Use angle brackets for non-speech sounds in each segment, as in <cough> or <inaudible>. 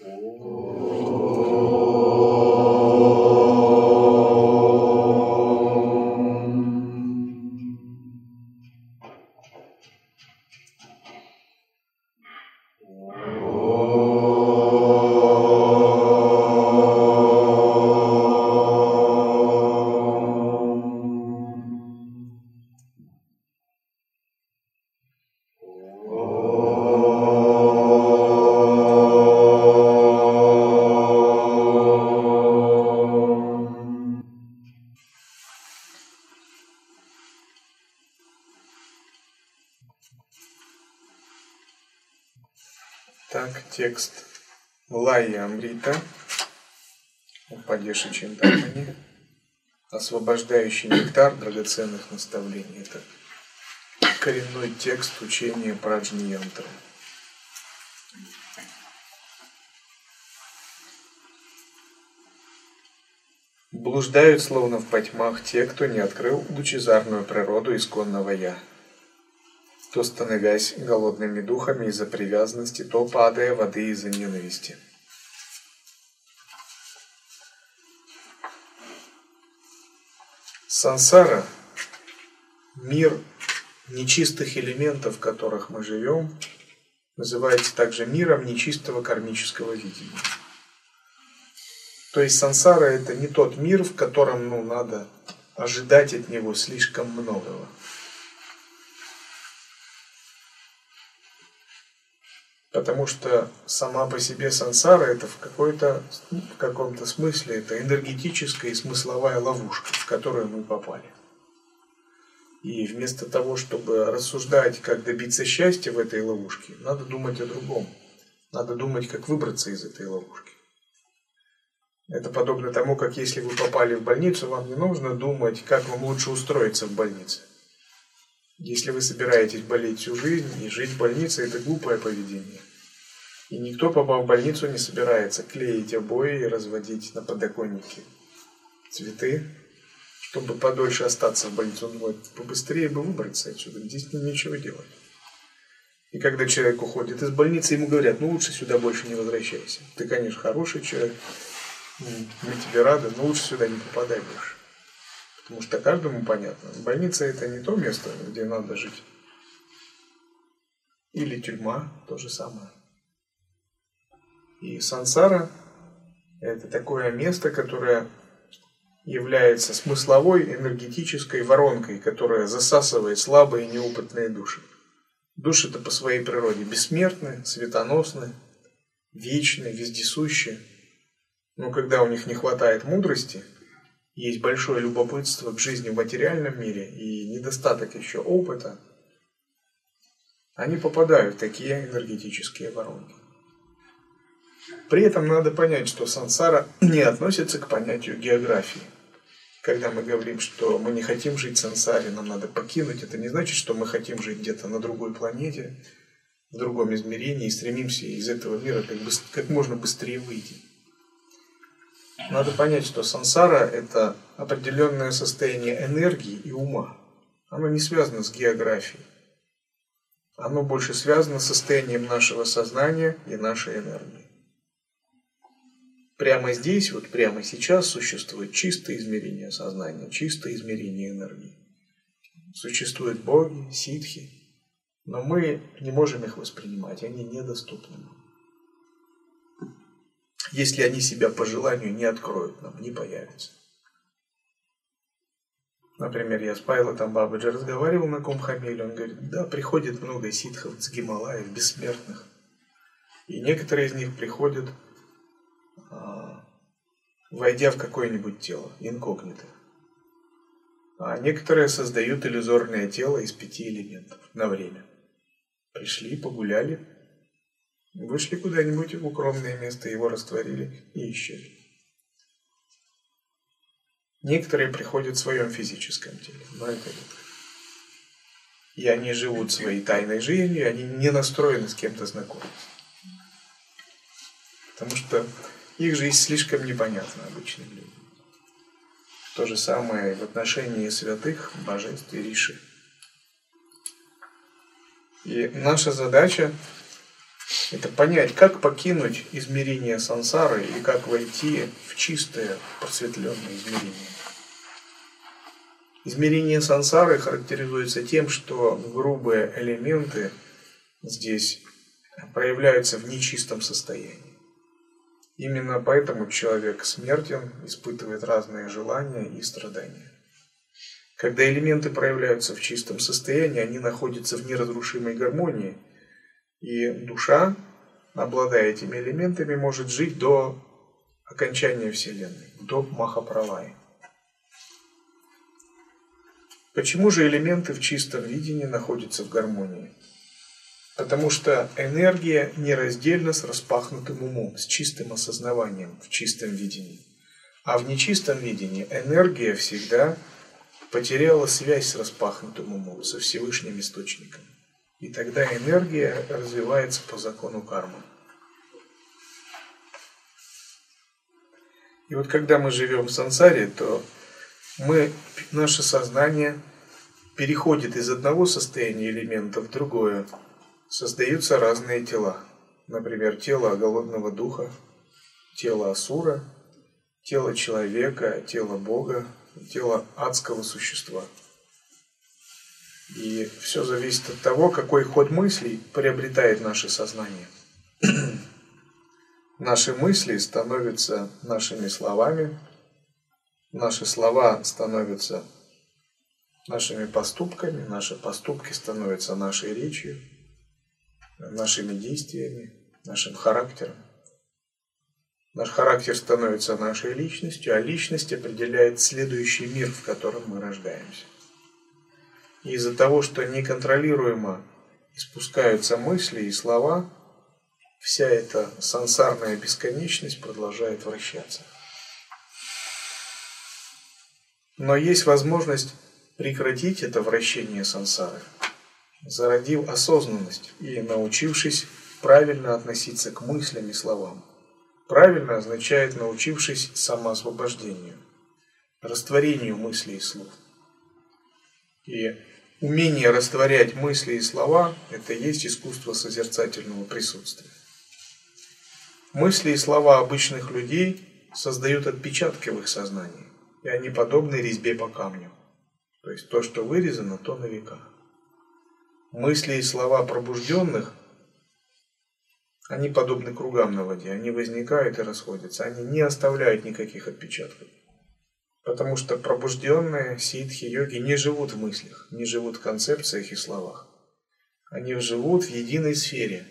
哦。Текст Лайя Амрита Упадеши Чинтамани, освобождающий нектар драгоценных наставлений. Это коренной текст учения Праджни Янтры. Блуждают, словно в потьмах, те, кто не открыл лучезарную природу исконного «Я» то становясь голодными духами из-за привязанности, то падая воды из-за ненависти. Сансара – мир нечистых элементов, в которых мы живем, называется также миром нечистого кармического видения. То есть сансара – это не тот мир, в котором ну, надо ожидать от него слишком многого. Потому что сама по себе сансара это в какой-то в каком-то смысле это энергетическая и смысловая ловушка, в которую мы попали. И вместо того, чтобы рассуждать, как добиться счастья в этой ловушке, надо думать о другом. Надо думать, как выбраться из этой ловушки. Это подобно тому, как если вы попали в больницу, вам не нужно думать, как вам лучше устроиться в больнице. Если вы собираетесь болеть всю жизнь и жить в больнице, это глупое поведение. И никто, попав в больницу, не собирается клеить обои и разводить на подоконнике цветы, чтобы подольше остаться в больнице. Он думает, побыстрее бы выбраться отсюда, здесь нечего делать. И когда человек уходит из больницы, ему говорят, ну лучше сюда больше не возвращайся. Ты, конечно, хороший человек, мы тебе рады, но лучше сюда не попадай больше. Потому что каждому понятно, больница это не то место, где надо жить. Или тюрьма, то же самое. И сансара – это такое место, которое является смысловой энергетической воронкой, которая засасывает слабые неопытные души. Души-то по своей природе бессмертны, светоносны, вечны, вездесущи. Но когда у них не хватает мудрости, есть большое любопытство к жизни в материальном мире и недостаток еще опыта, они попадают в такие энергетические воронки. При этом надо понять, что сансара не относится к понятию географии. Когда мы говорим, что мы не хотим жить в сансаре, нам надо покинуть, это не значит, что мы хотим жить где-то на другой планете, в другом измерении и стремимся из этого мира как, бы, как можно быстрее выйти. Надо понять, что сансара – это определенное состояние энергии и ума. Оно не связано с географией. Оно больше связано с состоянием нашего сознания и нашей энергии. Прямо здесь, вот прямо сейчас существует чистое измерение сознания, чистое измерение энергии. Существуют боги, ситхи, но мы не можем их воспринимать, они недоступны Если они себя по желанию не откроют нам, не появятся. Например, я с Пайлотом Бабаджи разговаривал на Кумхамеле, он говорит, да, приходит много ситхов с Гималаев, бессмертных. И некоторые из них приходят войдя в какое-нибудь тело, инкогнито. А некоторые создают иллюзорное тело из пяти элементов на время. Пришли, погуляли, вышли куда-нибудь в укромное место, его растворили и исчезли. Некоторые приходят в своем физическом теле, но это редко. И они живут своей тайной жизнью, они не настроены с кем-то знакомиться. Потому что их жизнь слишком непонятна обычным людям. То же самое в отношении святых, божеств и риши. И наша задача это понять, как покинуть измерение сансары и как войти в чистое просветленное измерение. Измерение сансары характеризуется тем, что грубые элементы здесь проявляются в нечистом состоянии. Именно поэтому человек смертен, испытывает разные желания и страдания. Когда элементы проявляются в чистом состоянии, они находятся в неразрушимой гармонии, и душа, обладая этими элементами, может жить до окончания Вселенной, до Махапралая. Почему же элементы в чистом видении находятся в гармонии? Потому что энергия нераздельна с распахнутым умом, с чистым осознаванием в чистом видении. А в нечистом видении энергия всегда потеряла связь с распахнутым умом, со Всевышним Источником. И тогда энергия развивается по закону кармы. И вот когда мы живем в сансаре, то мы, наше сознание переходит из одного состояния элемента в другое. Создаются разные тела. Например, тело голодного духа, тело асура, тело человека, тело Бога, тело адского существа. И все зависит от того, какой ход мыслей приобретает наше сознание. <clears throat> Наши мысли становятся нашими словами, Наши слова становятся нашими поступками, наши поступки становятся нашей речью, нашими действиями, нашим характером. Наш характер становится нашей личностью, а личность определяет следующий мир, в котором мы рождаемся. И из-за того, что неконтролируемо испускаются мысли и слова, вся эта сансарная бесконечность продолжает вращаться. Но есть возможность прекратить это вращение сансары, зародив осознанность и научившись правильно относиться к мыслям и словам. Правильно означает научившись самоосвобождению, растворению мыслей и слов. И умение растворять мысли и слова – это есть искусство созерцательного присутствия. Мысли и слова обычных людей создают отпечатки в их сознании и они подобны резьбе по камню. То есть то, что вырезано, то на века. Мысли и слова пробужденных, они подобны кругам на воде. Они возникают и расходятся. Они не оставляют никаких отпечатков. Потому что пробужденные ситхи, йоги не живут в мыслях, не живут в концепциях и словах. Они живут в единой сфере,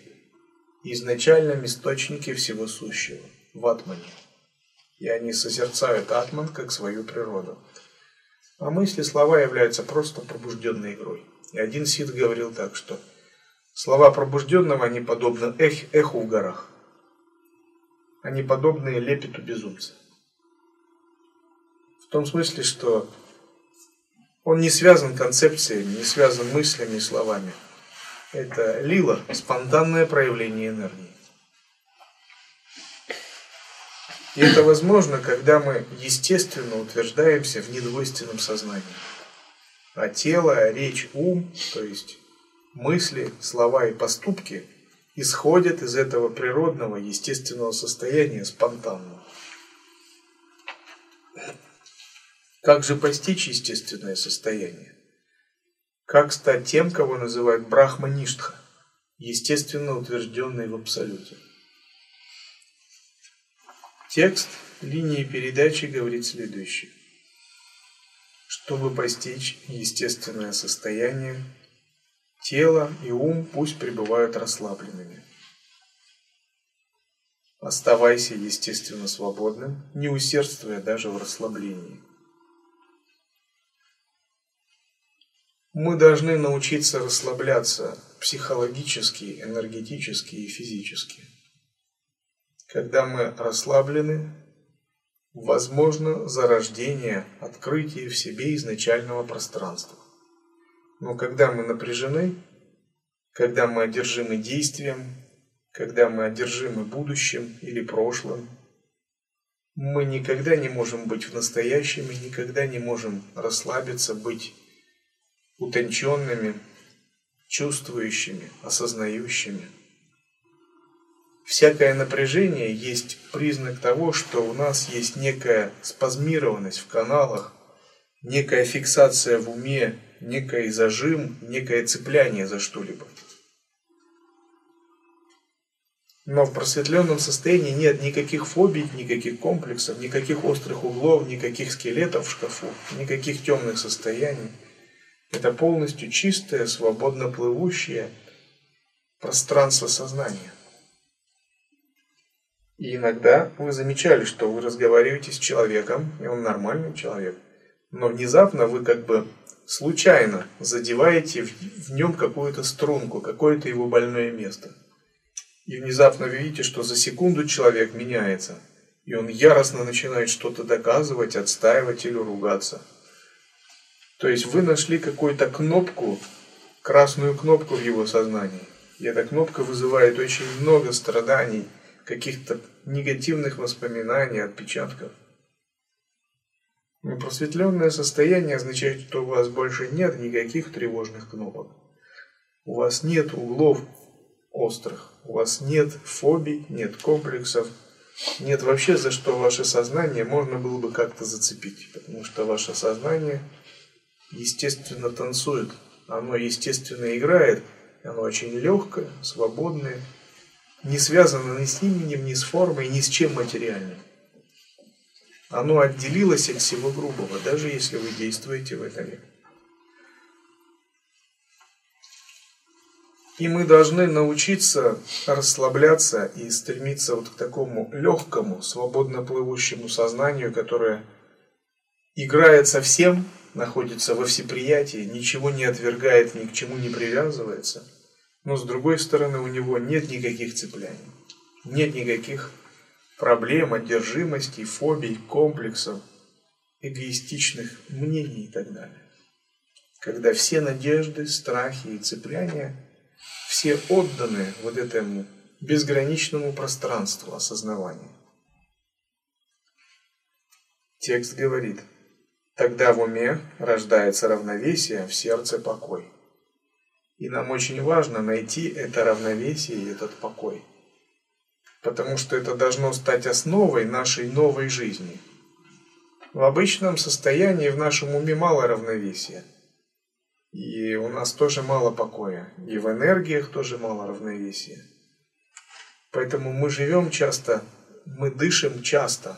изначальном источнике всего сущего, в атмане и они созерцают атман как свою природу. А мысли, слова являются просто пробужденной игрой. И один сид говорил так, что слова пробужденного, они подобны эх, эху в горах. Они подобны лепету безумца. В том смысле, что он не связан концепциями, не связан мыслями и словами. Это лила, спонтанное проявление энергии. И это возможно, когда мы естественно утверждаемся в недвойственном сознании. А тело, речь, ум, то есть мысли, слова и поступки исходят из этого природного, естественного состояния, спонтанного. Как же постичь естественное состояние? Как стать тем, кого называют брахмаништха, естественно утвержденный в абсолюте? Текст линии передачи говорит следующее. Чтобы постичь естественное состояние, тело и ум пусть пребывают расслабленными. Оставайся естественно свободным, не усердствуя даже в расслаблении. Мы должны научиться расслабляться психологически, энергетически и физически. Когда мы расслаблены, возможно зарождение, открытие в себе изначального пространства. Но когда мы напряжены, когда мы одержимы действием, когда мы одержимы будущим или прошлым, мы никогда не можем быть в настоящем и никогда не можем расслабиться, быть утонченными, чувствующими, осознающими. Всякое напряжение есть признак того, что у нас есть некая спазмированность в каналах, некая фиксация в уме, некий зажим, некое цепляние за что-либо. Но в просветленном состоянии нет никаких фобий, никаких комплексов, никаких острых углов, никаких скелетов в шкафу, никаких темных состояний. Это полностью чистое, свободно плывущее пространство сознания. И иногда вы замечали, что вы разговариваете с человеком, и он нормальный человек, но внезапно вы как бы случайно задеваете в, нем какую-то струнку, какое-то его больное место – и внезапно видите, что за секунду человек меняется, и он яростно начинает что-то доказывать, отстаивать или ругаться. То есть вы нашли какую-то кнопку, красную кнопку в его сознании. И эта кнопка вызывает очень много страданий, каких-то негативных воспоминаний, отпечатков. Но просветленное состояние означает, что у вас больше нет никаких тревожных кнопок. У вас нет углов острых. У вас нет фобий, нет комплексов, нет вообще за что ваше сознание можно было бы как-то зацепить. Потому что ваше сознание естественно танцует, оно естественно играет, оно очень легкое, свободное, не связано ни с именем, ни с формой, ни с чем материальным. Оно отделилось от всего грубого, даже если вы действуете в этом мире. И мы должны научиться расслабляться и стремиться вот к такому легкому, свободно плывущему сознанию, которое играет со всем, находится во всеприятии, ничего не отвергает, ни к чему не привязывается. Но с другой стороны у него нет никаких цепляний, нет никаких проблем, одержимостей, фобий, комплексов, эгоистичных мнений и так далее. Когда все надежды, страхи и цепляния – все отданы вот этому безграничному пространству осознавания. Текст говорит, тогда в уме рождается равновесие, в сердце покой. И нам очень важно найти это равновесие и этот покой. Потому что это должно стать основой нашей новой жизни. В обычном состоянии в нашем уме мало равновесия – и у нас тоже мало покоя. И в энергиях тоже мало равновесия. Поэтому мы живем часто, мы дышим часто.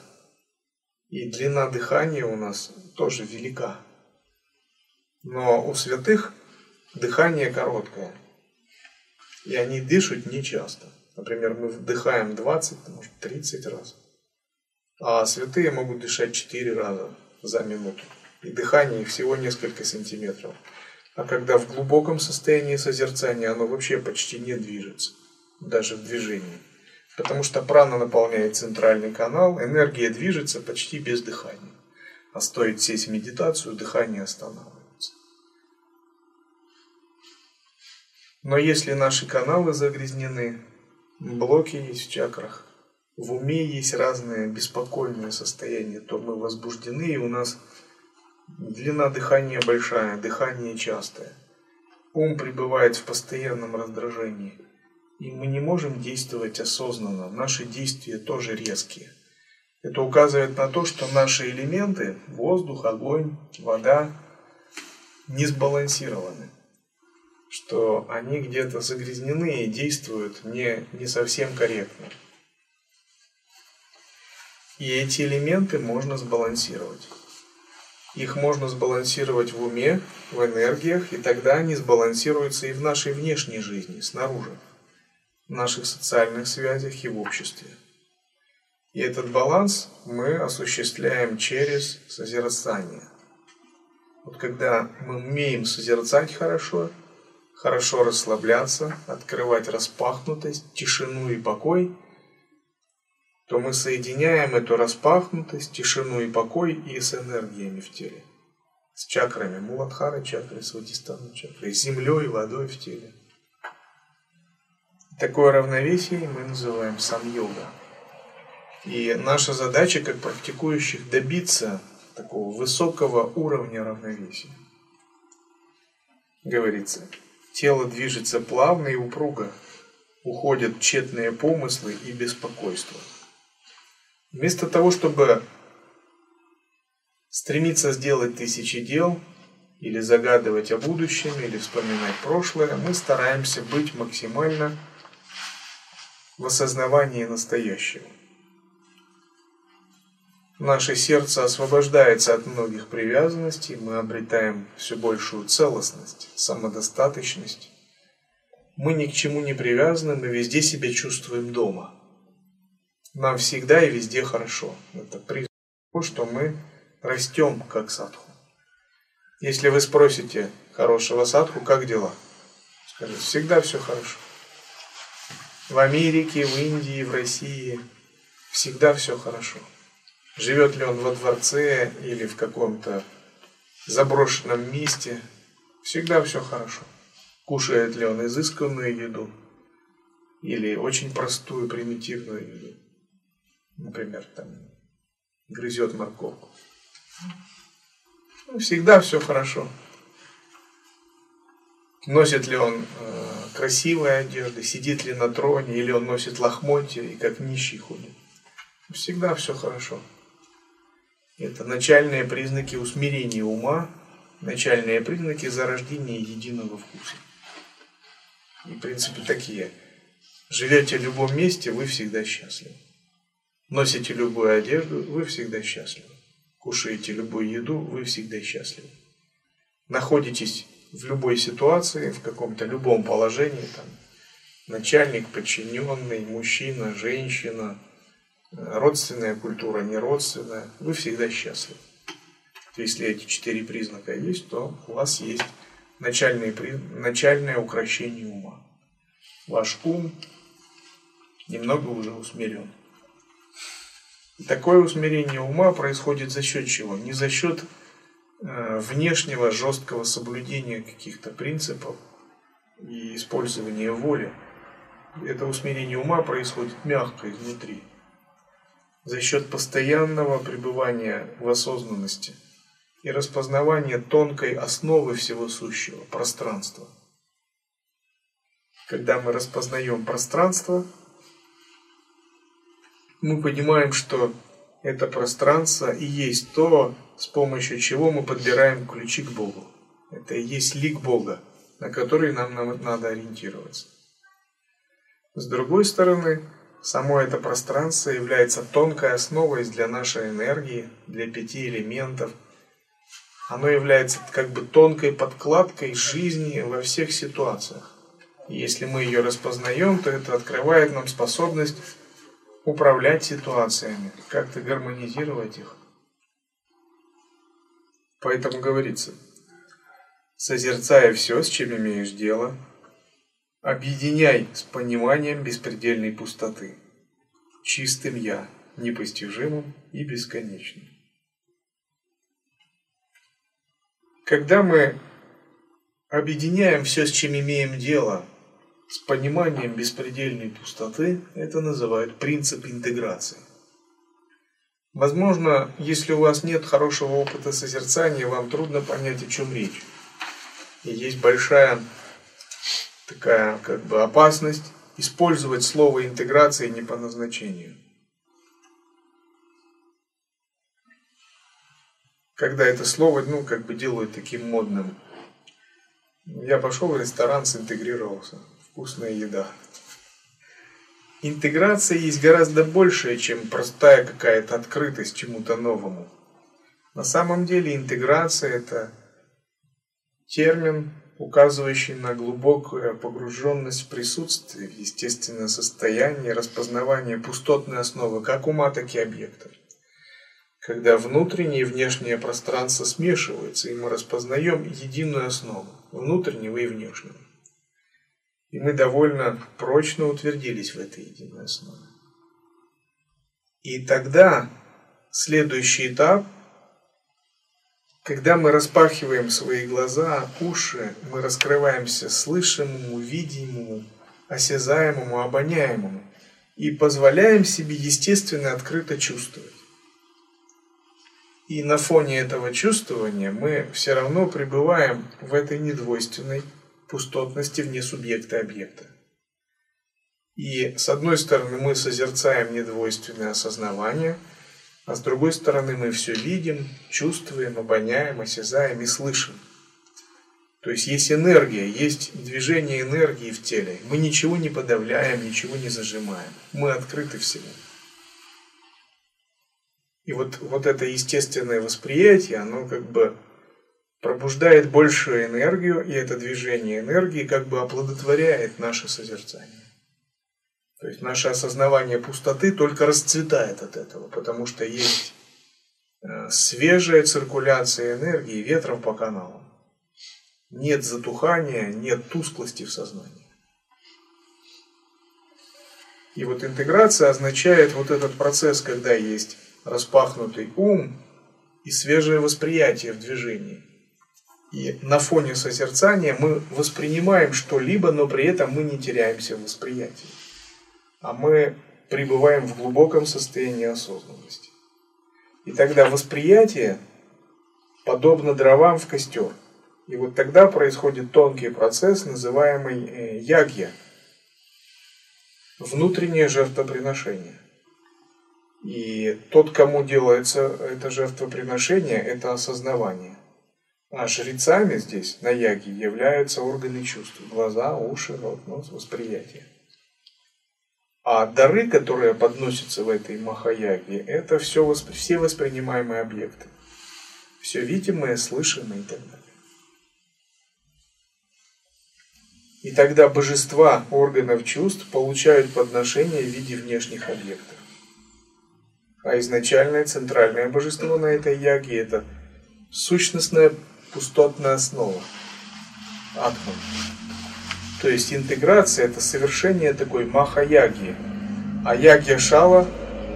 И длина дыхания у нас тоже велика. Но у святых дыхание короткое. И они дышат не часто. Например, мы вдыхаем 20, может 30 раз. А святые могут дышать 4 раза за минуту. И дыхание всего несколько сантиметров. А когда в глубоком состоянии созерцания оно вообще почти не движется, даже в движении. Потому что прана наполняет центральный канал, энергия движется почти без дыхания. А стоит сесть в медитацию, дыхание останавливается. Но если наши каналы загрязнены, блоки есть в чакрах, в уме есть разные беспокойные состояния, то мы возбуждены, и у нас Длина дыхания большая, дыхание частое. Ум пребывает в постоянном раздражении. И мы не можем действовать осознанно. Наши действия тоже резкие. Это указывает на то, что наши элементы, воздух, огонь, вода, не сбалансированы. Что они где-то загрязнены и действуют не, не совсем корректно. И эти элементы можно сбалансировать. Их можно сбалансировать в уме, в энергиях, и тогда они сбалансируются и в нашей внешней жизни, снаружи, в наших социальных связях и в обществе. И этот баланс мы осуществляем через созерцание. Вот когда мы умеем созерцать хорошо, хорошо расслабляться, открывать распахнутость, тишину и покой – то мы соединяем эту распахнутость, тишину и покой и с энергиями в теле. С чакрами Муладхара чакры, Свадистана чакры, с землей и водой в теле. Такое равновесие мы называем сам-йога. И наша задача, как практикующих, добиться такого высокого уровня равновесия. Говорится, тело движется плавно и упруго, уходят тщетные помыслы и беспокойство. Вместо того, чтобы стремиться сделать тысячи дел, или загадывать о будущем, или вспоминать прошлое, мы стараемся быть максимально в осознавании настоящего. Наше сердце освобождается от многих привязанностей, мы обретаем все большую целостность, самодостаточность. Мы ни к чему не привязаны, мы везде себя чувствуем дома. Нам всегда и везде хорошо. Это признак того, что мы растем как садху. Если вы спросите хорошего садху, как дела? Скажет, всегда все хорошо. В Америке, в Индии, в России всегда все хорошо. Живет ли он во дворце или в каком-то заброшенном месте, всегда все хорошо. Кушает ли он изысканную еду или очень простую, примитивную еду. Например, там грызет морковку. Ну, всегда все хорошо. Носит ли он э, красивые одежды, сидит ли на троне, или он носит лохмотья и как нищий ходит. Всегда все хорошо. Это начальные признаки усмирения ума, начальные признаки зарождения единого вкуса. И, в принципе, такие. Живете в любом месте, вы всегда счастливы. Носите любую одежду, вы всегда счастливы. Кушаете любую еду, вы всегда счастливы. Находитесь в любой ситуации, в каком-то любом положении, там, начальник, подчиненный, мужчина, женщина – родственная культура, неродственная, вы всегда счастливы. Если эти четыре признака есть, то у вас есть начальное, начальное украшение ума. Ваш ум немного уже усмирен. Такое усмирение ума происходит за счет чего? Не за счет э, внешнего жесткого соблюдения каких-то принципов и использования воли. Это усмирение ума происходит мягко изнутри за счет постоянного пребывания в осознанности и распознавания тонкой основы всего сущего – пространства. Когда мы распознаем пространство, мы понимаем, что это пространство и есть то, с помощью чего мы подбираем ключи к Богу. Это и есть лик Бога, на который нам надо ориентироваться. С другой стороны, Само это пространство является тонкой основой для нашей энергии, для пяти элементов. Оно является как бы тонкой подкладкой жизни во всех ситуациях. Если мы ее распознаем, то это открывает нам способность управлять ситуациями, как-то гармонизировать их. Поэтому говорится, созерцая все, с чем имеешь дело, Объединяй с пониманием беспредельной пустоты, чистым Я, непостижимым и бесконечным. Когда мы объединяем все, с чем имеем дело, с пониманием беспредельной пустоты, это называют принцип интеграции. Возможно, если у вас нет хорошего опыта созерцания, вам трудно понять, о чем речь. И есть большая такая как бы опасность использовать слово интеграция не по назначению. Когда это слово, ну, как бы делают таким модным. Я пошел в ресторан, синтегрировался. Вкусная еда. Интеграция есть гораздо большее, чем простая какая-то открытость чему-то новому. На самом деле интеграция это термин, указывающий на глубокую погруженность в присутствие, естественное состояние распознавания пустотной основы как ума, так и объектов. Когда внутреннее и внешнее пространство смешиваются, и мы распознаем единую основу, внутреннего и внешнего. И мы довольно прочно утвердились в этой единой основе. И тогда следующий этап когда мы распахиваем свои глаза, уши, мы раскрываемся слышимому, видимому, осязаемому, обоняемому и позволяем себе естественно открыто чувствовать. И на фоне этого чувствования мы все равно пребываем в этой недвойственной пустотности вне субъекта объекта. И с одной стороны мы созерцаем недвойственное осознавание, а с другой стороны мы все видим, чувствуем, обоняем, осязаем и слышим. То есть есть энергия, есть движение энергии в теле. Мы ничего не подавляем, ничего не зажимаем. Мы открыты всему. И вот, вот это естественное восприятие, оно как бы пробуждает большую энергию, и это движение энергии как бы оплодотворяет наше созерцание. То есть наше осознавание пустоты только расцветает от этого, потому что есть э, свежая циркуляция энергии ветром по каналам. Нет затухания, нет тусклости в сознании. И вот интеграция означает вот этот процесс, когда есть распахнутый ум и свежее восприятие в движении. И на фоне созерцания мы воспринимаем что-либо, но при этом мы не теряемся в восприятии. А мы пребываем в глубоком состоянии осознанности. И тогда восприятие подобно дровам в костер. И вот тогда происходит тонкий процесс, называемый э, ягья, внутреннее жертвоприношение. И тот, кому делается это жертвоприношение, это осознавание. А жрецами здесь, на яге, являются органы чувств. Глаза, уши, рот, нос, восприятие. А дары, которые подносятся в этой махаяге, это все, все воспринимаемые объекты. Все видимое, слышимое и так далее. И тогда божества органов чувств получают подношение в виде внешних объектов. А изначальное центральное божество на этой яге – это сущностная пустотная основа – атман. То есть интеграция – это совершение такой маха-яги. А ягья шала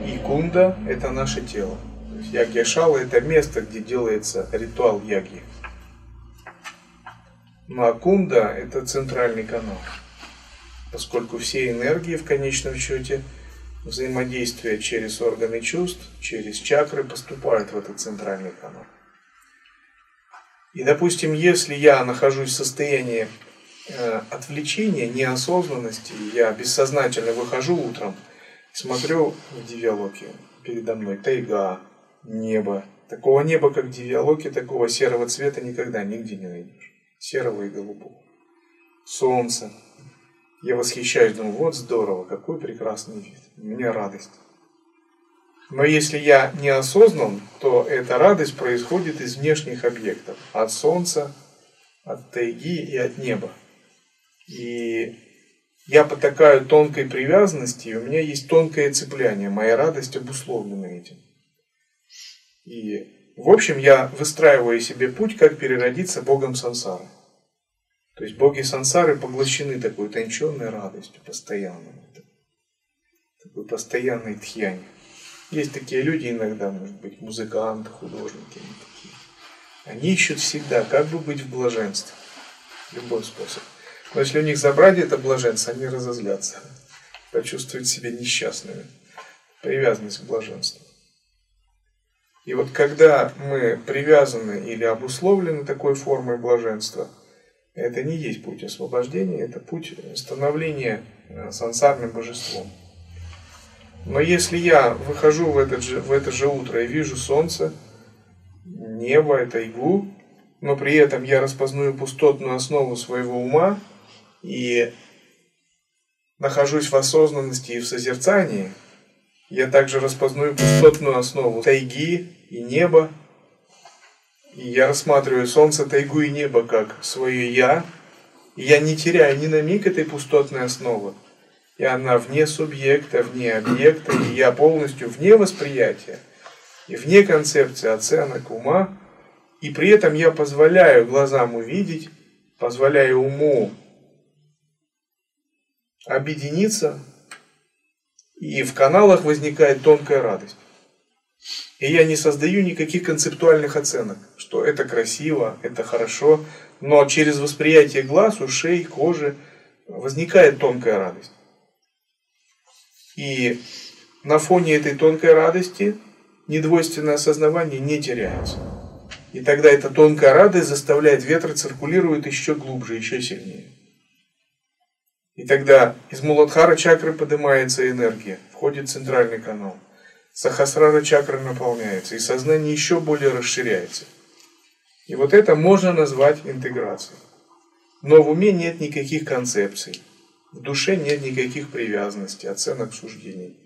и кунда – это наше тело. Ягья шала – это место, где делается ритуал яги. Ну а кунда – это центральный канал. Поскольку все энергии в конечном счете – взаимодействия через органы чувств, через чакры поступают в этот центральный канал. И, допустим, если я нахожусь в состоянии отвлечения, неосознанности, я бессознательно выхожу утром, смотрю в Дивиалоке, передо мной тайга, небо. Такого неба, как в Дивиалоке, такого серого цвета никогда нигде не найдешь. Серого и голубого. Солнце, я восхищаюсь, думаю, вот здорово, какой прекрасный вид. У меня радость. Но если я не осознан, то эта радость происходит из внешних объектов. От солнца, от тайги и от неба. И я потакаю тонкой привязанности, и у меня есть тонкое цепляние. Моя радость обусловлена этим. И, в общем, я выстраиваю себе путь, как переродиться Богом сансары. То есть боги сансары поглощены такой утонченной радостью постоянно. Такой постоянной тхьянь. Есть такие люди иногда, может быть, музыканты, художники. Они, такие. они ищут всегда, как бы быть в блаженстве. Любой способ. Но если у них забрать это блаженство, они разозлятся. Почувствуют себя несчастными. Привязанность к блаженству. И вот когда мы привязаны или обусловлены такой формой блаженства – это не есть путь освобождения, это путь становления э, сансарным божеством. Но если я выхожу в, этот же, в это же утро и вижу солнце, небо, тайгу, но при этом я распознаю пустотную основу своего ума и нахожусь в осознанности и в созерцании, я также распознаю пустотную основу тайги и неба, и я рассматриваю солнце, тайгу и небо как свое «я», и я не теряю ни на миг этой пустотной основы. И она вне субъекта, вне объекта, и я полностью вне восприятия, и вне концепции оценок ума, и при этом я позволяю глазам увидеть, позволяю уму объединиться, и в каналах возникает тонкая радость. И я не создаю никаких концептуальных оценок, что это красиво, это хорошо, но через восприятие глаз, ушей, кожи возникает тонкая радость. И на фоне этой тонкой радости недвойственное осознавание не теряется. И тогда эта тонкая радость заставляет ветры циркулирует еще глубже, еще сильнее. И тогда из Муладхара чакры поднимается энергия, входит центральный канал. Сахасрара чакра наполняется, и сознание еще более расширяется. И вот это можно назвать интеграцией. Но в уме нет никаких концепций, в душе нет никаких привязанностей, оценок, суждений.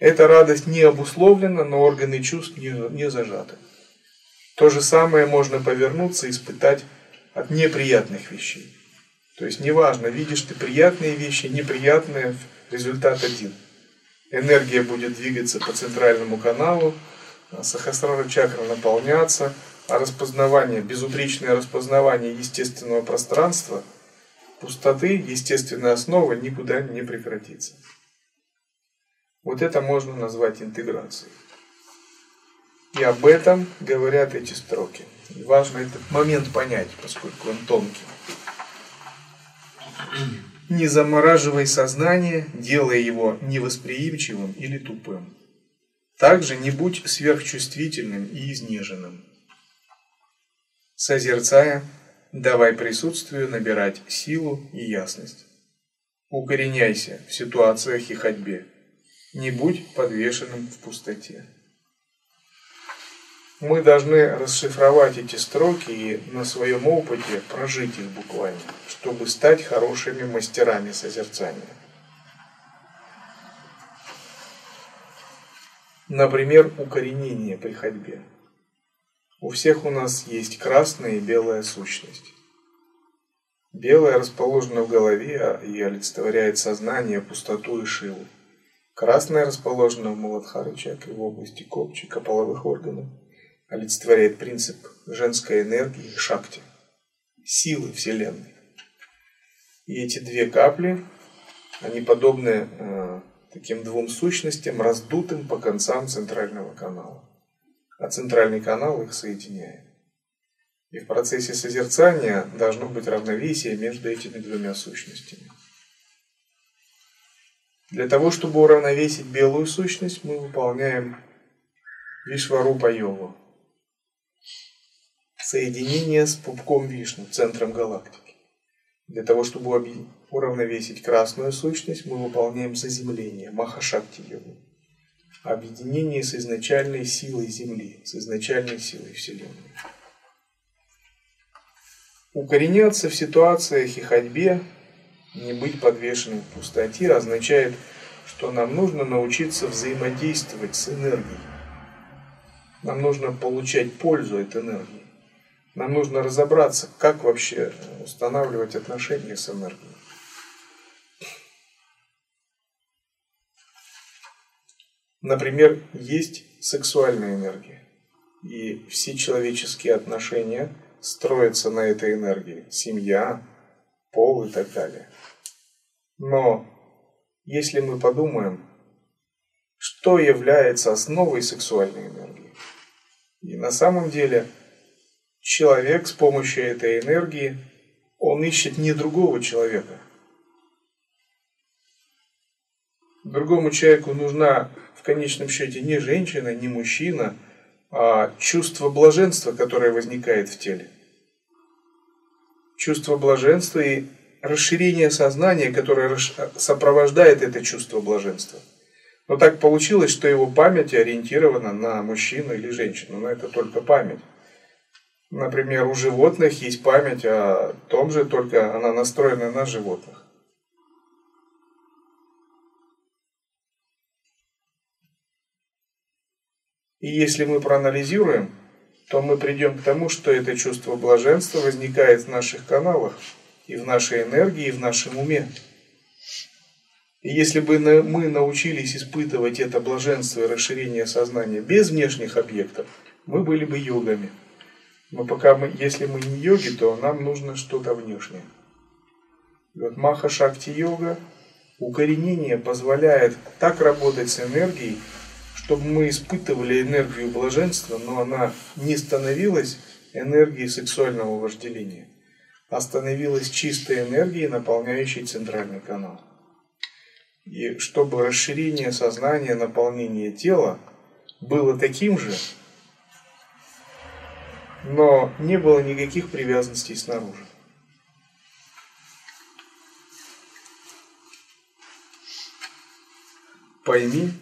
Эта радость не обусловлена, но органы чувств не, не зажаты. То же самое можно повернуться и испытать от неприятных вещей. То есть неважно, видишь ты приятные вещи, неприятные, результат один. Энергия будет двигаться по центральному каналу, сахасрара чакра наполняться, а распознавание, безупречное распознавание естественного пространства, пустоты, естественной основы никуда не прекратится. Вот это можно назвать интеграцией. И об этом говорят эти строки. И важно этот момент понять, поскольку он тонкий. Не замораживай сознание, делая его невосприимчивым или тупым. Также не будь сверхчувствительным и изнеженным. Созерцая, давай присутствию набирать силу и ясность. Укореняйся в ситуациях и ходьбе. Не будь подвешенным в пустоте мы должны расшифровать эти строки и на своем опыте прожить их буквально, чтобы стать хорошими мастерами созерцания. Например, укоренение при ходьбе. У всех у нас есть красная и белая сущность. Белая расположена в голове и олицетворяет сознание, пустоту и шилу. Красная расположена в Муладхаре чакре в области копчика, половых органов – олицетворяет принцип женской энергии шакти, силы Вселенной. И эти две капли, они подобны э, таким двум сущностям, раздутым по концам центрального канала. А центральный канал их соединяет. И в процессе созерцания должно быть равновесие между этими двумя сущностями. Для того, чтобы уравновесить белую сущность, мы выполняем Вишварупа йогу соединение с пупком Вишну, центром галактики. Для того, чтобы уравновесить красную сущность, мы выполняем заземление, махашакти йогу. Объединение с изначальной силой Земли, с изначальной силой Вселенной. Укореняться в ситуациях и ходьбе, не быть подвешенным в пустоте, означает, что нам нужно научиться взаимодействовать с энергией. Нам нужно получать пользу от энергии. Нам нужно разобраться, как вообще устанавливать отношения с энергией. Например, есть сексуальная энергия. И все человеческие отношения строятся на этой энергии. Семья, пол и так далее. Но если мы подумаем, что является основой сексуальной энергии, и на самом деле – человек с помощью этой энергии, он ищет не другого человека. Другому человеку нужна в конечном счете не женщина, не мужчина, а чувство блаженства, которое возникает в теле. Чувство блаженства и расширение сознания, которое сопровождает это чувство блаженства. Но так получилось, что его память ориентирована на мужчину или женщину, но это только память. Например, у животных есть память о том же, только она настроена на животных. И если мы проанализируем, то мы придем к тому, что это чувство блаженства возникает в наших каналах, и в нашей энергии, и в нашем уме. И если бы мы научились испытывать это блаженство и расширение сознания без внешних объектов, мы были бы йогами. Но пока мы, если мы не йоги, то нам нужно что-то внешнее. И вот Маха Шакти йога, укоренение позволяет так работать с энергией, чтобы мы испытывали энергию блаженства, но она не становилась энергией сексуального вожделения, а становилась чистой энергией, наполняющей центральный канал. И чтобы расширение сознания, наполнение тела было таким же, но не было никаких привязанностей снаружи. Пойми,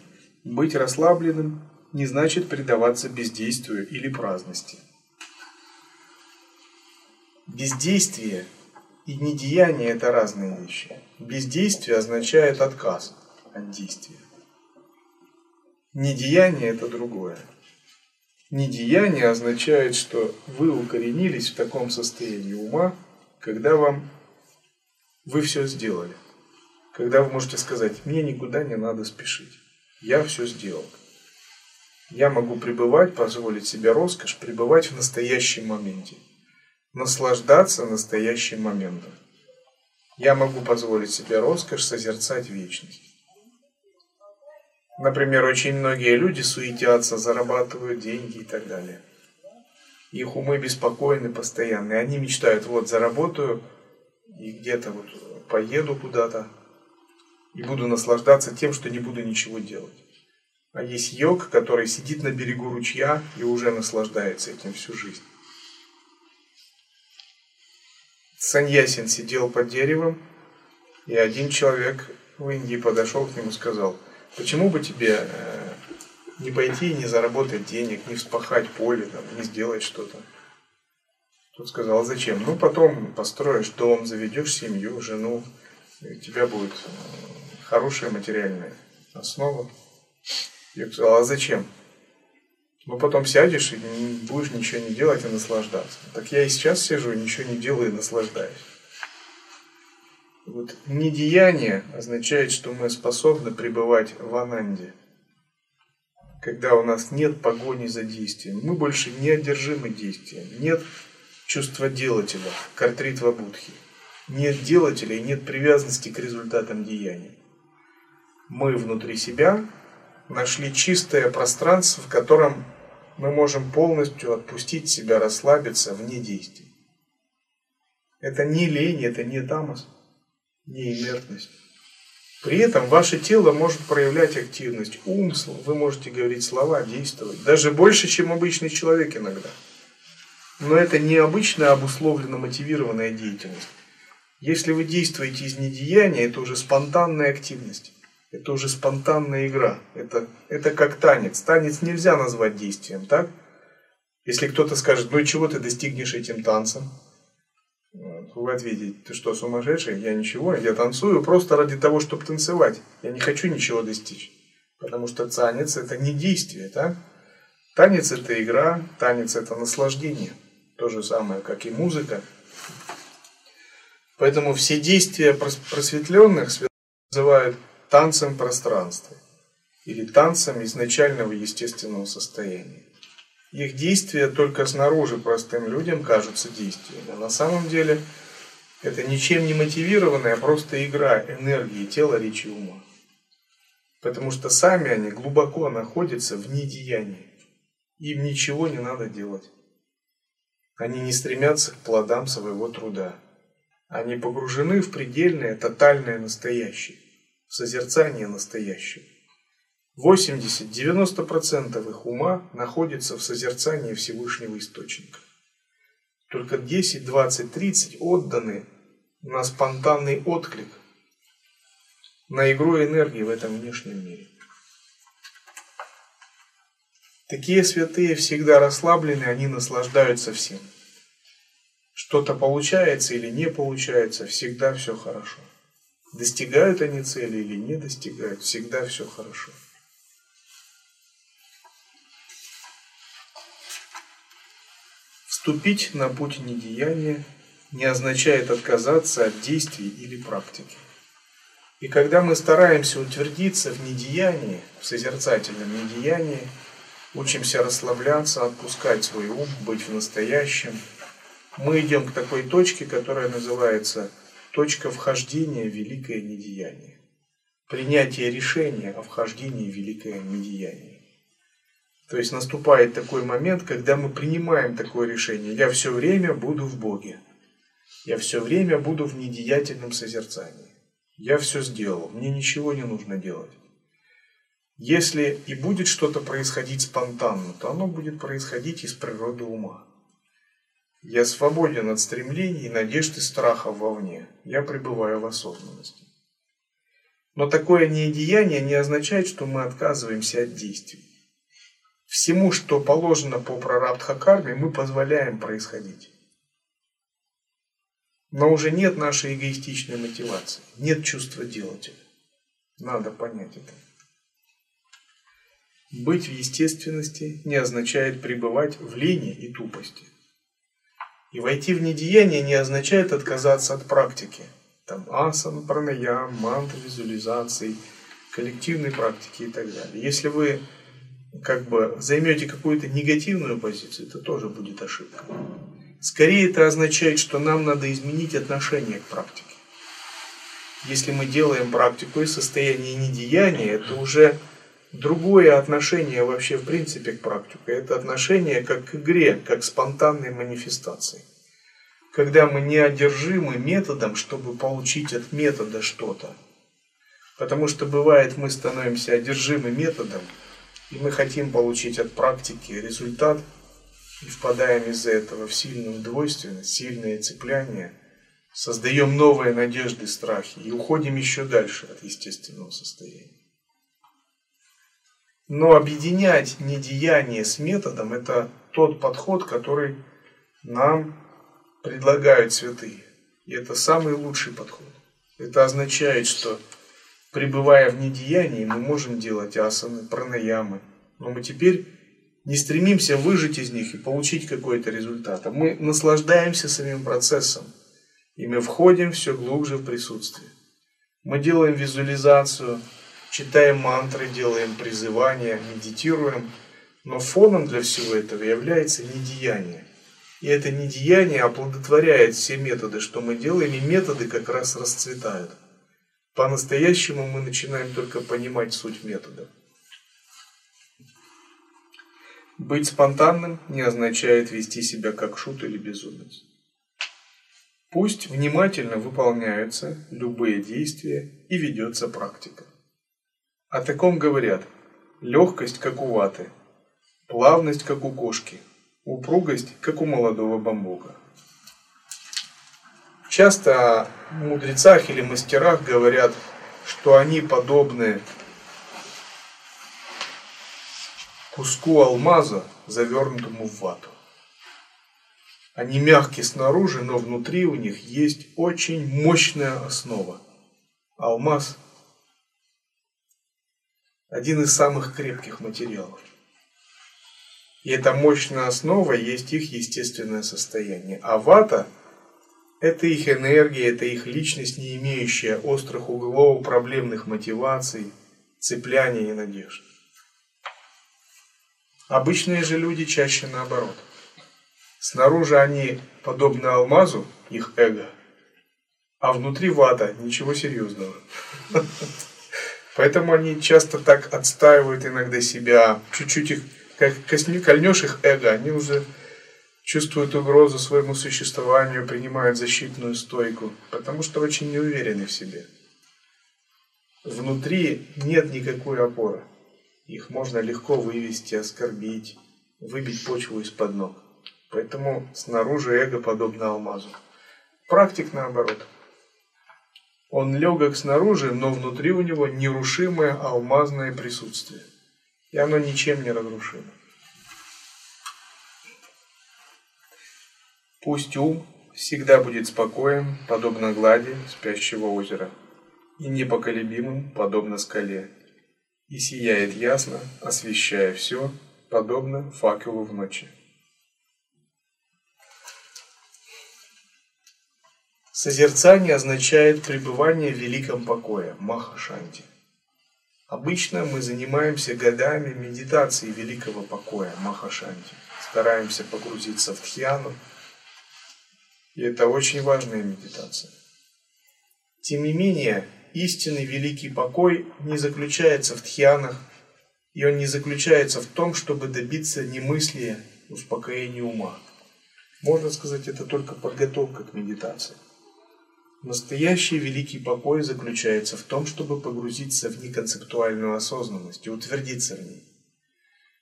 быть расслабленным не значит предаваться бездействию или праздности. Бездействие и недеяние – это разные вещи. Бездействие означает отказ от действия. Недеяние – это другое. Недеяние означает, что вы укоренились в таком состоянии ума, когда вам вы все сделали. Когда вы можете сказать, мне никуда не надо спешить. Я все сделал. Я могу пребывать, позволить себе роскошь, пребывать в настоящем моменте. Наслаждаться настоящим моментом. Я могу позволить себе роскошь созерцать вечность. Например, очень многие люди суетятся, зарабатывают деньги и так далее. Их умы беспокойны постоянно. И они мечтают, вот заработаю и где-то вот поеду куда-то и буду наслаждаться тем, что не буду ничего делать. А есть йог, который сидит на берегу ручья и уже наслаждается этим всю жизнь. Саньясин сидел под деревом, и один человек в Индии подошел к нему и сказал – Почему бы тебе э, не пойти и не заработать денег, не вспахать поле, там, не сделать что-то? Тут сказал, а зачем? Ну, потом построишь дом, заведешь семью, жену, и у тебя будет э, хорошая материальная основа. Я сказал, а зачем? Ну, потом сядешь и будешь ничего не делать и наслаждаться. Так я и сейчас сижу, ничего не делаю и наслаждаюсь. Вот недеяние означает, что мы способны пребывать в ананде. Когда у нас нет погони за действием, мы больше не одержимы действием, нет чувства делателя, картритва будхи. Нет делателя и нет привязанности к результатам деяний. Мы внутри себя нашли чистое пространство, в котором мы можем полностью отпустить себя, расслабиться вне действий. Это не лень, это не тамос не инертность. При этом ваше тело может проявлять активность, ум, вы можете говорить слова, действовать. Даже больше, чем обычный человек иногда. Но это не обычная обусловленно мотивированная деятельность. Если вы действуете из недеяния, это уже спонтанная активность. Это уже спонтанная игра. Это, это как танец. Танец нельзя назвать действием, так? Если кто-то скажет, ну и чего ты достигнешь этим танцем? Вы ответите, ты что, сумасшедший? Я ничего, я танцую просто ради того, чтобы танцевать. Я не хочу ничего достичь. Потому что танец это не действие, так? Танец это игра, танец это наслаждение. То же самое, как и музыка. Поэтому все действия просветленных называют танцем пространства или танцем изначального естественного состояния. Их действия только снаружи простым людям кажутся действиями. А на самом деле это ничем не мотивированная, а просто игра энергии тела, речи ума. Потому что сами они глубоко находятся в недеянии. Им ничего не надо делать. Они не стремятся к плодам своего труда. Они погружены в предельное, тотальное настоящее, в созерцание настоящего. 80-90% их ума находится в созерцании Всевышнего Источника. Только 10, 20, 30 отданы на спонтанный отклик, на игру энергии в этом внешнем мире. Такие святые всегда расслаблены, они наслаждаются всем. Что-то получается или не получается, всегда все хорошо. Достигают они цели или не достигают, всегда все хорошо. Вступить на путь недеяния не означает отказаться от действий или практики. И когда мы стараемся утвердиться в недеянии, в созерцательном недеянии, учимся расслабляться, отпускать свой ум, быть в настоящем, мы идем к такой точке, которая называется точка вхождения в великое недеяние. Принятие решения о вхождении в великое недеяние. То есть наступает такой момент, когда мы принимаем такое решение. Я все время буду в Боге. Я все время буду в недеятельном созерцании. Я все сделал, мне ничего не нужно делать. Если и будет что-то происходить спонтанно, то оно будет происходить из природы ума. Я свободен от стремлений, надежд и страхов вовне. Я пребываю в осознанности. Но такое недеяние не означает, что мы отказываемся от действий. Всему, что положено по прарабдха-карме, мы позволяем происходить. Но уже нет нашей эгоистичной мотивации, нет чувства делателя. Надо понять это. Быть в естественности не означает пребывать в лени и тупости. И войти в недеяние не означает отказаться от практики. Там асан, пранаям, мантр, визуализации, коллективной практики и так далее. Если вы как бы займете какую-то негативную позицию, это тоже будет ошибка. Скорее это означает, что нам надо изменить отношение к практике. Если мы делаем практику из состояния недеяния, это уже другое отношение вообще в принципе к практике. Это отношение как к игре, как к спонтанной манифестации. Когда мы не одержимы методом, чтобы получить от метода что-то. Потому что бывает мы становимся одержимы методом, и мы хотим получить от практики результат, и впадаем из-за этого в сильную двойственность, сильное цепляние, создаем новые надежды, страхи и уходим еще дальше от естественного состояния. Но объединять недеяние с методом – это тот подход, который нам предлагают святые. И это самый лучший подход. Это означает, что пребывая в недеянии, мы можем делать асаны, пранаямы. Но мы теперь не стремимся выжить из них и получить какой-то результат. А мы наслаждаемся самим процессом. И мы входим все глубже в присутствие. Мы делаем визуализацию, читаем мантры, делаем призывания, медитируем. Но фоном для всего этого является недеяние. И это недеяние оплодотворяет все методы, что мы делаем, и методы как раз расцветают. По-настоящему мы начинаем только понимать суть метода. Быть спонтанным не означает вести себя как шут или безумец. Пусть внимательно выполняются любые действия и ведется практика. О таком говорят легкость, как у ваты, плавность, как у кошки, упругость, как у молодого бамбука. Часто о мудрецах или мастерах говорят, что они подобны куску алмаза, завернутому в вату. Они мягкие снаружи, но внутри у них есть очень мощная основа. Алмаз – один из самых крепких материалов. И эта мощная основа есть их естественное состояние. А вата – это их энергия, это их личность, не имеющая острых углов, проблемных мотиваций, цепляния и надежд. Обычные же люди чаще наоборот – Снаружи они подобны алмазу, их эго, а внутри вата, ничего серьезного. <laughs> Поэтому они часто так отстаивают иногда себя, чуть-чуть их, как кольнешь их эго, они уже чувствуют угрозу своему существованию, принимают защитную стойку, потому что очень не уверены в себе. Внутри нет никакой опоры. Их можно легко вывести, оскорбить, выбить почву из-под ног. Поэтому снаружи эго подобно алмазу. Практик наоборот. Он легок снаружи, но внутри у него нерушимое алмазное присутствие. И оно ничем не разрушимо. Пусть ум всегда будет спокоен, подобно глади спящего озера, и непоколебимым, подобно скале, и сияет ясно, освещая все, подобно факелу в ночи. Созерцание означает пребывание в великом покое, Махашанти. Обычно мы занимаемся годами медитацией великого покоя, Махашанти. Стараемся погрузиться в тхьяну. И это очень важная медитация. Тем не менее, истинный великий покой не заключается в тхьянах, и он не заключается в том, чтобы добиться немыслия, успокоения ума. Можно сказать, это только подготовка к медитации. Настоящий великий покой заключается в том, чтобы погрузиться в неконцептуальную осознанность и утвердиться в ней.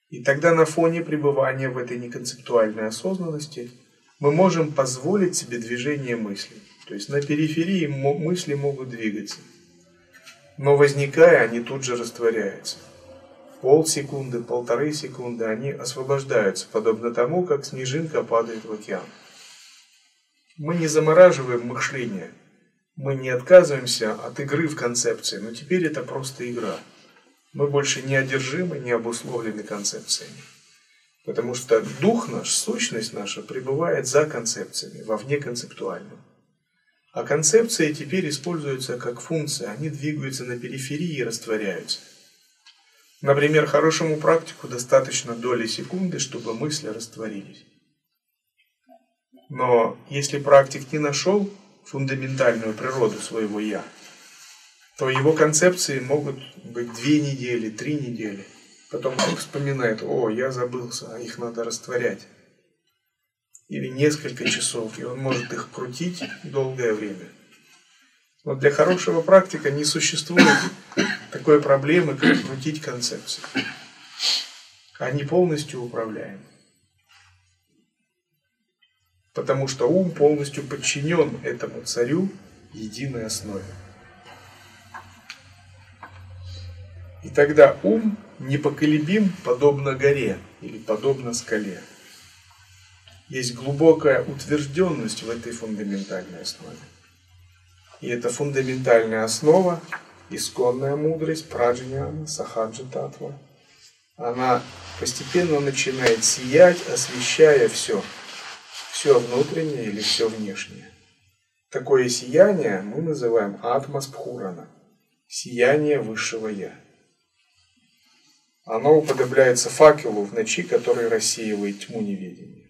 И тогда на фоне пребывания в этой неконцептуальной осознанности мы можем позволить себе движение мыслей. То есть на периферии мысли могут двигаться. Но возникая, они тут же растворяются. Полсекунды, полторы секунды они освобождаются, подобно тому, как снежинка падает в океан. Мы не замораживаем мышление, мы не отказываемся от игры в концепции, но теперь это просто игра. Мы больше не одержимы, не обусловлены концепциями. Потому что дух наш, сущность наша пребывает за концепциями, вовне концептуальном. А концепции теперь используются как функция, они двигаются на периферии и растворяются. Например, хорошему практику достаточно доли секунды, чтобы мысли растворились. Но если практик не нашел фундаментальную природу своего «я», то его концепции могут быть две недели, три недели. Потом он вспоминает, о, я забылся, а их надо растворять. Или несколько часов, и он может их крутить долгое время. Но для хорошего практика не существует такой проблемы, как крутить концепции. Они полностью управляемы. Потому что ум полностью подчинен этому царю единой основе. И тогда ум непоколебим, подобно горе или подобно скале. Есть глубокая утвержденность в этой фундаментальной основе. И эта фундаментальная основа, исконная мудрость, праджняна, сахаджа татва, она постепенно начинает сиять, освещая все, все внутреннее или все внешнее. Такое сияние мы называем атмаспхурана, сияние высшего Я. Оно уподобляется факелу в ночи, который рассеивает тьму неведения.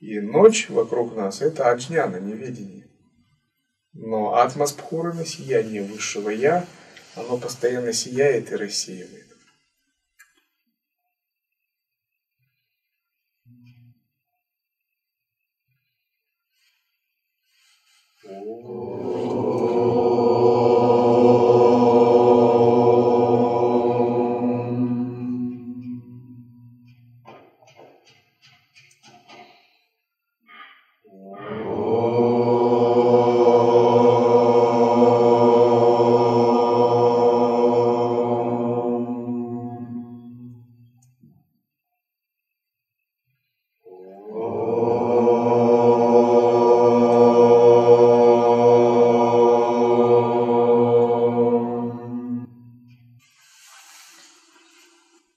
И ночь вокруг нас – это аджняна, неведение. Но атмаспхурана, сияние высшего Я, оно постоянно сияет и рассеивает. Oh.